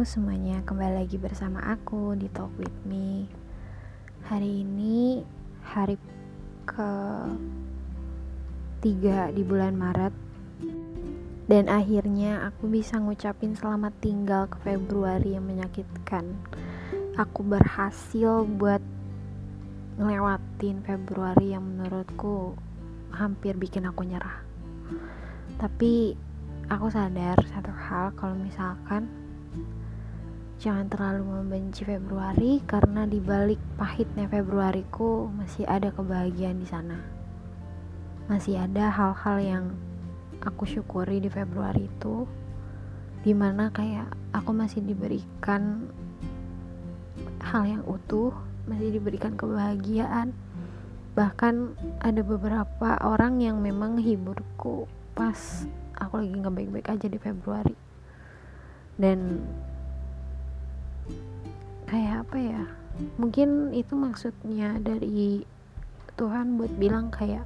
Semuanya, kembali lagi bersama aku di Talk With Me. Hari ini hari ke tiga di bulan Maret. Dan akhirnya aku bisa ngucapin selamat tinggal ke Februari yang menyakitkan. Aku berhasil buat ngelewatin Februari yang menurutku hampir bikin aku nyerah. Tapi aku sadar satu hal kalau misalkan Jangan terlalu membenci Februari karena di balik pahitnya Februariku masih ada kebahagiaan di sana. Masih ada hal-hal yang aku syukuri di Februari itu di mana kayak aku masih diberikan hal yang utuh, masih diberikan kebahagiaan. Bahkan ada beberapa orang yang memang hiburku pas aku lagi nggak baik-baik aja di Februari. Dan kayak apa ya? Mungkin itu maksudnya dari Tuhan buat bilang kayak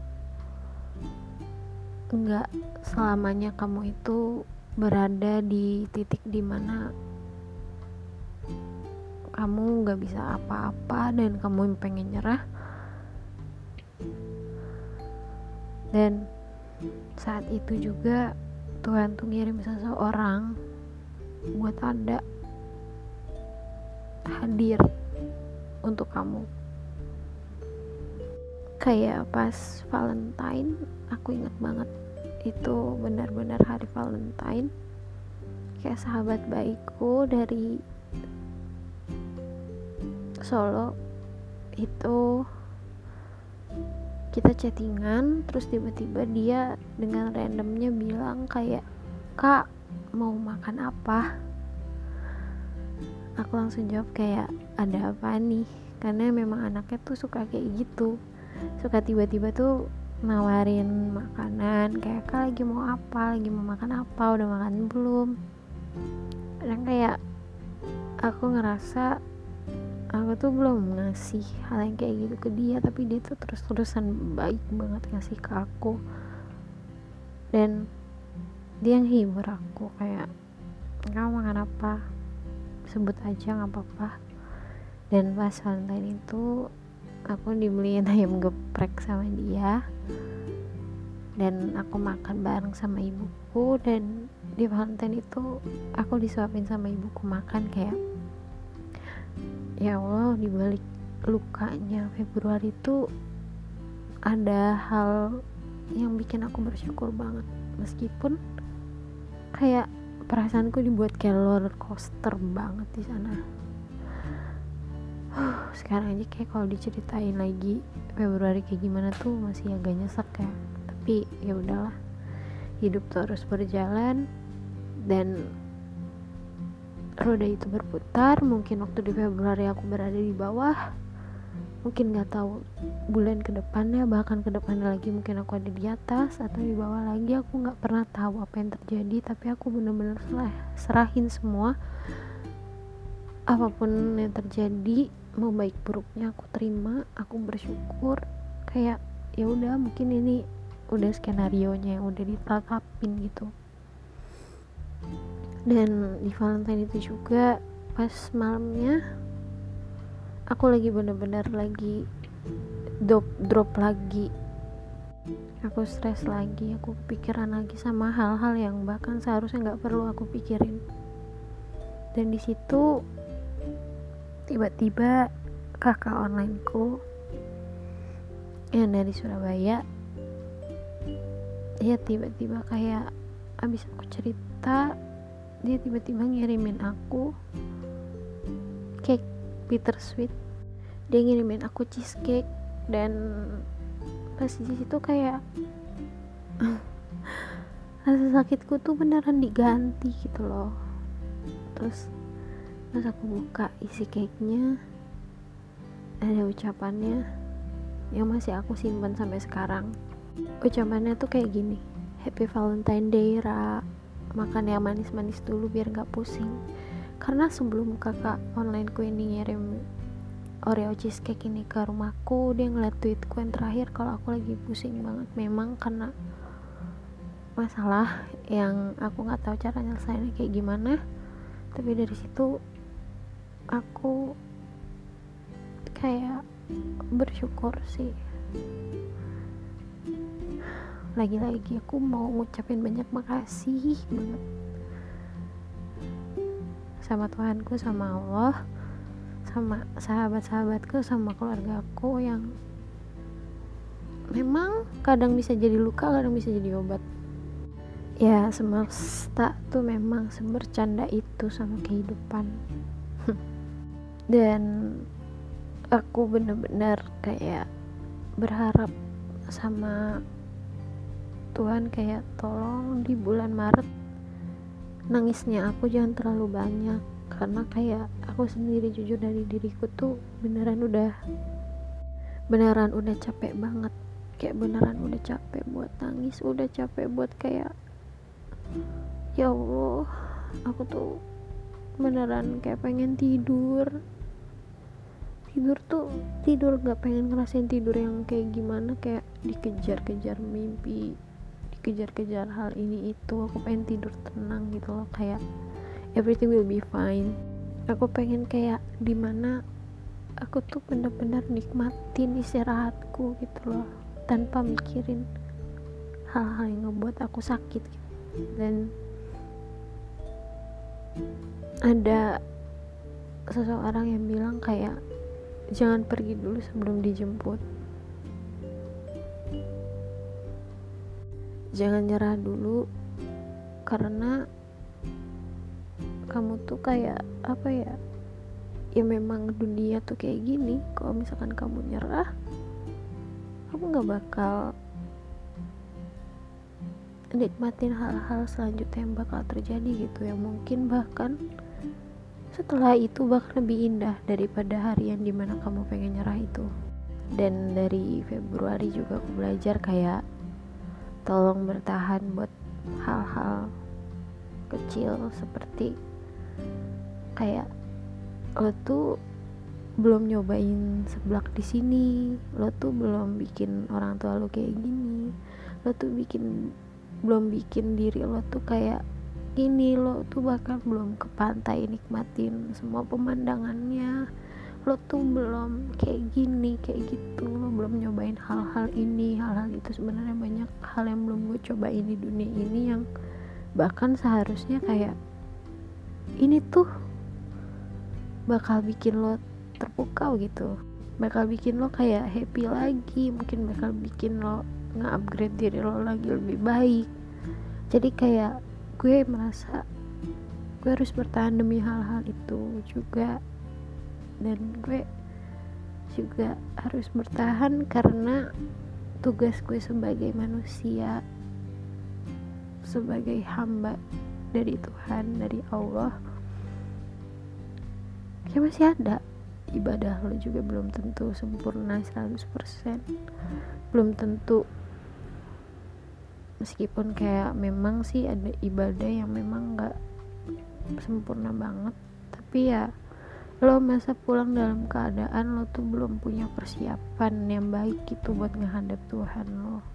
enggak selamanya kamu itu berada di titik di mana kamu nggak bisa apa-apa dan kamu pengen nyerah. Dan saat itu juga Tuhan tuh ngirim seseorang buat ada hadir untuk kamu. Kayak pas Valentine aku inget banget. Itu benar-benar hari Valentine. Kayak sahabat baikku dari Solo. Itu kita chattingan terus tiba-tiba dia dengan randomnya bilang kayak kak mau makan apa aku langsung jawab kayak ada apa nih? Karena memang anaknya tuh suka kayak gitu. Suka tiba-tiba tuh nawarin makanan kayak kak lagi mau apa? Lagi mau makan apa? Udah makan belum? Dan kayak aku ngerasa aku tuh belum ngasih hal yang kayak gitu ke dia tapi dia tuh terus-terusan baik banget ngasih ke aku. Dan dia yang hibur aku kayak kamu makan apa sebut aja nggak apa-apa. Dan pas Valentine itu aku dibeliin ayam geprek sama dia. Dan aku makan bareng sama ibuku. Dan di Valentine itu aku disuapin sama ibuku makan kayak ya Allah dibalik lukanya Februari itu ada hal yang bikin aku bersyukur banget. Meskipun kayak perasaanku dibuat kayak roller coaster banget di sana. Huh, sekarang aja kayak kalau diceritain lagi Februari kayak gimana tuh masih agak nyesek ya. Tapi ya udahlah. Hidup terus berjalan dan roda itu berputar. Mungkin waktu di Februari aku berada di bawah mungkin nggak tahu bulan ke depannya bahkan ke depannya lagi mungkin aku ada di atas atau di bawah lagi aku nggak pernah tahu apa yang terjadi tapi aku bener-bener serahin semua. Apa pun yang terjadi mau baik buruknya aku terima aku bersyukur. Kayak ya udah mungkin ini udah skenario nya udah ditetapin gitu. Dan di Valentine itu juga pas malamnya aku lagi bener-bener lagi drop drop lagi. Aku stres lagi aku pikiran lagi sama hal-hal yang bahkan seharusnya nggak perlu aku pikirin. Dan di situ tiba-tiba kakak onlineku yang dari Surabaya dia tiba-tiba kayak abis aku cerita dia tiba-tiba ngirimin aku cake bittersweet dia ngirimin aku cheesecake dan pas di situ kayak rasa sakitku tuh beneran diganti gitu loh. Terus pas aku buka isi cake nya ada ucapannya yang masih aku simpan sampai sekarang. Ucapannya tuh kayak gini Happy Valentine Day Ra. Makan yang manis-manis dulu biar gak pusing. Karena sebelum kakak onlineku ini ngirim Oreo cheesecake ini ke rumahku dia ngeliat tweetku yang terakhir kalau aku lagi pusing banget. Memang karena masalah yang aku nggak tahu cara nyelesainnya kayak gimana. Tapi dari situ aku kayak bersyukur sih. Lagi-lagi aku mau ngucapin banyak makasih banget sama Tuhanku sama Allah sama sahabat-sahabatku sama keluarga aku yang memang kadang bisa jadi luka kadang bisa jadi obat. Ya semesta tuh memang sebercanda itu sama kehidupan. Dan aku bener-bener kayak berharap sama Tuhan kayak tolong di bulan Maret nangisnya aku jangan terlalu banyak karena kayak aku sendiri jujur dari diriku tuh beneran udah beneran udah capek banget. Kayak beneran udah capek buat nangis udah capek buat kayak ya Allah aku tuh beneran kayak pengen tidur. Tidur tuh tidur gak pengen ngerasain tidur yang kayak gimana kayak dikejar-kejar mimpi dikejar-kejar hal ini itu aku pengen tidur tenang gitu loh kayak everything will be fine aku pengen kayak di mana aku tuh bener-bener nikmatin istirahatku gitu loh tanpa mikirin hal-hal yang ngebuat aku sakit gitu. dan ada seseorang yang bilang kayak jangan pergi dulu sebelum dijemput jangan nyerah dulu karena kamu tuh kayak apa ya ya memang dunia tuh kayak gini. Kalau misalkan kamu nyerah kamu nggak bakal nikmatin hal-hal selanjutnya yang bakal terjadi gitu ya. Mungkin bahkan setelah itu bahkan lebih indah daripada hari yang di mana kamu pengen nyerah itu. Dan dari Februari juga aku belajar kayak tolong bertahan buat hal-hal kecil seperti kayak lo tuh belum nyobain seblak di sini lo tuh belum bikin orang tua lo kayak gini lo tuh bikin belum bikin diri lo tuh kayak gini lo tuh bahkan belum ke pantai nikmatin semua pemandangannya. Lo tuh belum kayak gini kayak gitu lo belum nyobain hal-hal ini hal-hal itu. Sebenarnya banyak hal yang belum gue cobain di dunia ini yang bahkan seharusnya kayak ini tuh bakal bikin lo terpukau gitu. Bakal bikin lo kayak happy lagi mungkin bakal bikin lo nge-upgrade diri lo lagi lebih baik. Jadi kayak gue merasa gue harus bertahan demi hal-hal itu juga. Dan gue juga harus bertahan karena tugas gue sebagai manusia sebagai hamba dari Tuhan dari Allah. Ya masih ada. Ibadah lo juga belum tentu sempurna 100% belum tentu. Meskipun kayak memang sih ada ibadah yang memang gak sempurna banget. Tapi ya lo masa pulang dalam keadaan lo tuh belum punya persiapan yang baik gitu buat ngehadap Tuhan lo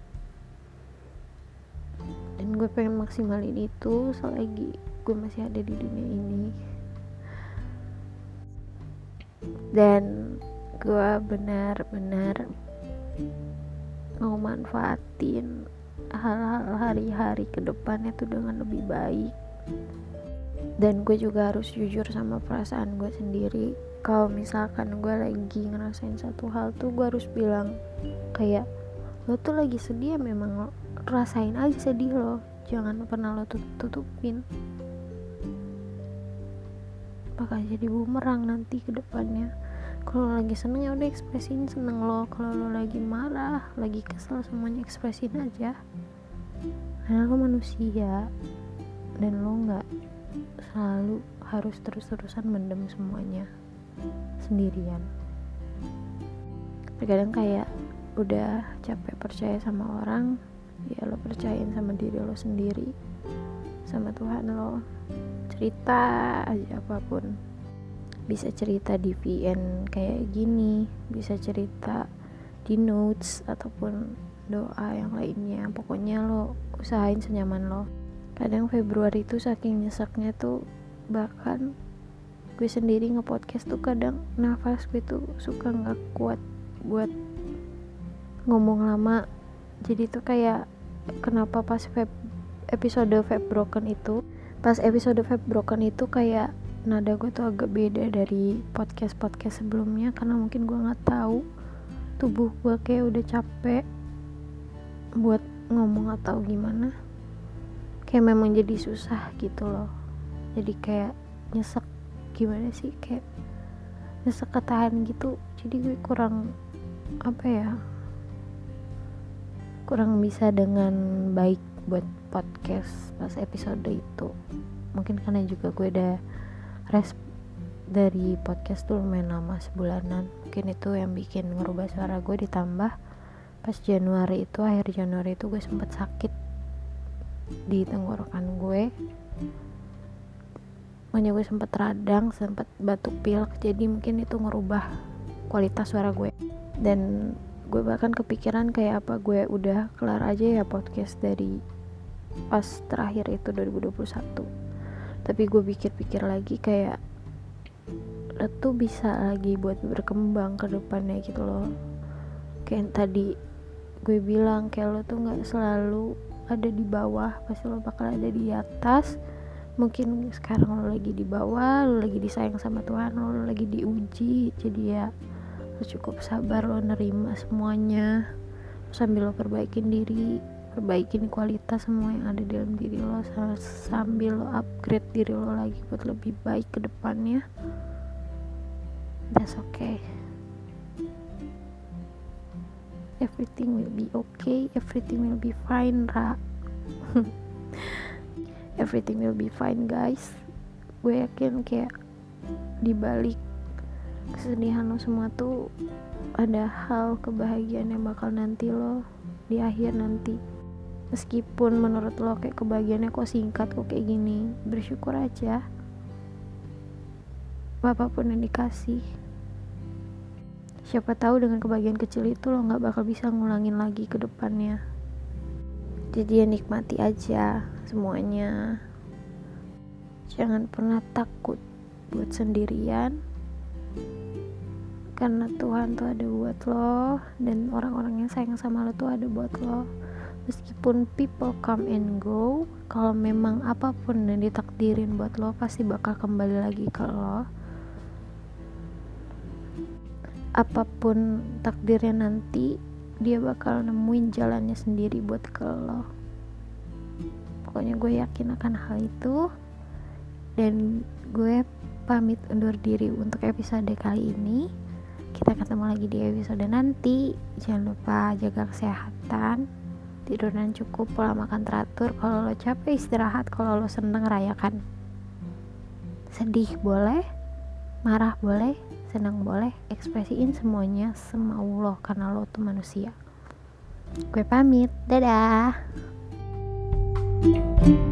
dan gue pengen maksimalin itu selagi gue masih ada di dunia ini. Dan gue benar-benar mau manfaatin hal-hal hari-hari ke depannya tuh dengan lebih baik. Dan gue juga harus jujur sama perasaan gue sendiri. Kalau misalkan gue lagi ngerasain satu hal tuh gue harus bilang kayak lo tuh lagi sedih ya memang rasain aja sedih lo jangan pernah lo tutup tutupin. Bakal jadi bumerang nanti ke depannya. Kalau lagi seneng ya udah ekspresin seneng lo. Kalau lo lagi marah lagi kesel semuanya ekspresin aja. Karena lo manusia dan lo nggak selalu harus terus-terusan mendem semuanya sendirian. Terkadang kayak udah capek percaya sama orang percayain sama diri lo sendiri sama Tuhan lo. Cerita aja apa pun. Bisa cerita di VN kayak gini bisa cerita di notes ataupun doa yang lainnya. Pokoknya lo usahain senyaman lo. Kadang Februari itu saking nyesaknya tuh bahkan gue sendiri nge-podcast tuh kadang nafas gue tuh suka nggak kuat buat ngomong lama. Jadi tuh kayak kenapa pas vape, episode vape broken itu pas episode vape broken itu kayak nada gue tuh agak beda dari podcast podcast sebelumnya karena mungkin gue nggak tahu. Tubuh gue kayak udah capek buat ngomong atau gimana. Kayak memang jadi susah gitu loh. Jadi kayak nyesek gimana sih? Kayak nyesek ketahan gitu. Jadi gue kurang apa ya kurang bisa dengan baik buat podcast pas episode itu. Mungkin karena juga gue udah res dari podcast tuh lumayan lama sebulanan. Mungkin itu yang bikin ngerubah suara gue ditambah. Pas Januari itu akhir Januari itu gue sempet sakit di tenggorokan gue. Makanya gue sempet radang sempet batuk pilek. Jadi mungkin itu ngerubah kualitas suara gue. Dan gue bahkan kepikiran kayak apa gue udah kelar aja ya podcast dari pas terakhir itu 2021 tapi gue pikir-pikir lagi kayak lo tuh bisa lagi buat berkembang ke depannya gitu loh. Kayak tadi gue bilang kayak lo tuh nggak selalu ada di bawah pasti lo bakal ada di atas. Mungkin sekarang lo lagi di bawah lo lagi disayang sama Tuhan lo lagi diuji. Jadi ya lo cukup sabar lo nerima semuanya. Sambil lo perbaikin diri perbaikin kualitas semua yang ada dalam diri lo sambil lo upgrade diri lo lagi buat lebih baik ke depannya. That's okay. Everything will be okay everything will be fine ra. Everything will be fine guys. Gue yakin kayak dibalik kesedihan lo semua tuh ada hal kebahagiaan yang bakal nanti lo di akhir nanti. Meskipun menurut lo kayak kebahagiaannya kok singkat kok kayak gini bersyukur aja. Apa pun yang dikasih. Siapa tahu dengan kebahagiaan kecil itu lo nggak bakal bisa ngulangin lagi ke depannya. Jadi ya nikmati aja semuanya. Jangan pernah takut buat sendirian karena Tuhan tuh ada buat lo dan orang-orang yang sayang sama lo tuh ada buat lo. Meskipun people come and go kalau memang apa pun yang ditakdirin buat lo pasti bakal kembali lagi ke lo. Apa pun takdirnya nanti dia bakal nemuin jalannya sendiri buat ke lo. Pokoknya gue yakin akan hal itu. Dan gue pamit undur diri untuk episode kali ini kita ketemu lagi di episode nanti. Jangan lupa jaga kesehatan tidur dan cukup pola makan teratur. Kalau lo capek istirahat. Kalau lo seneng rayakan. Sedih boleh marah boleh senang boleh. Ekspresiin semuanya semau lo karena lo tuh manusia. Gue pamit. Dadah. thank you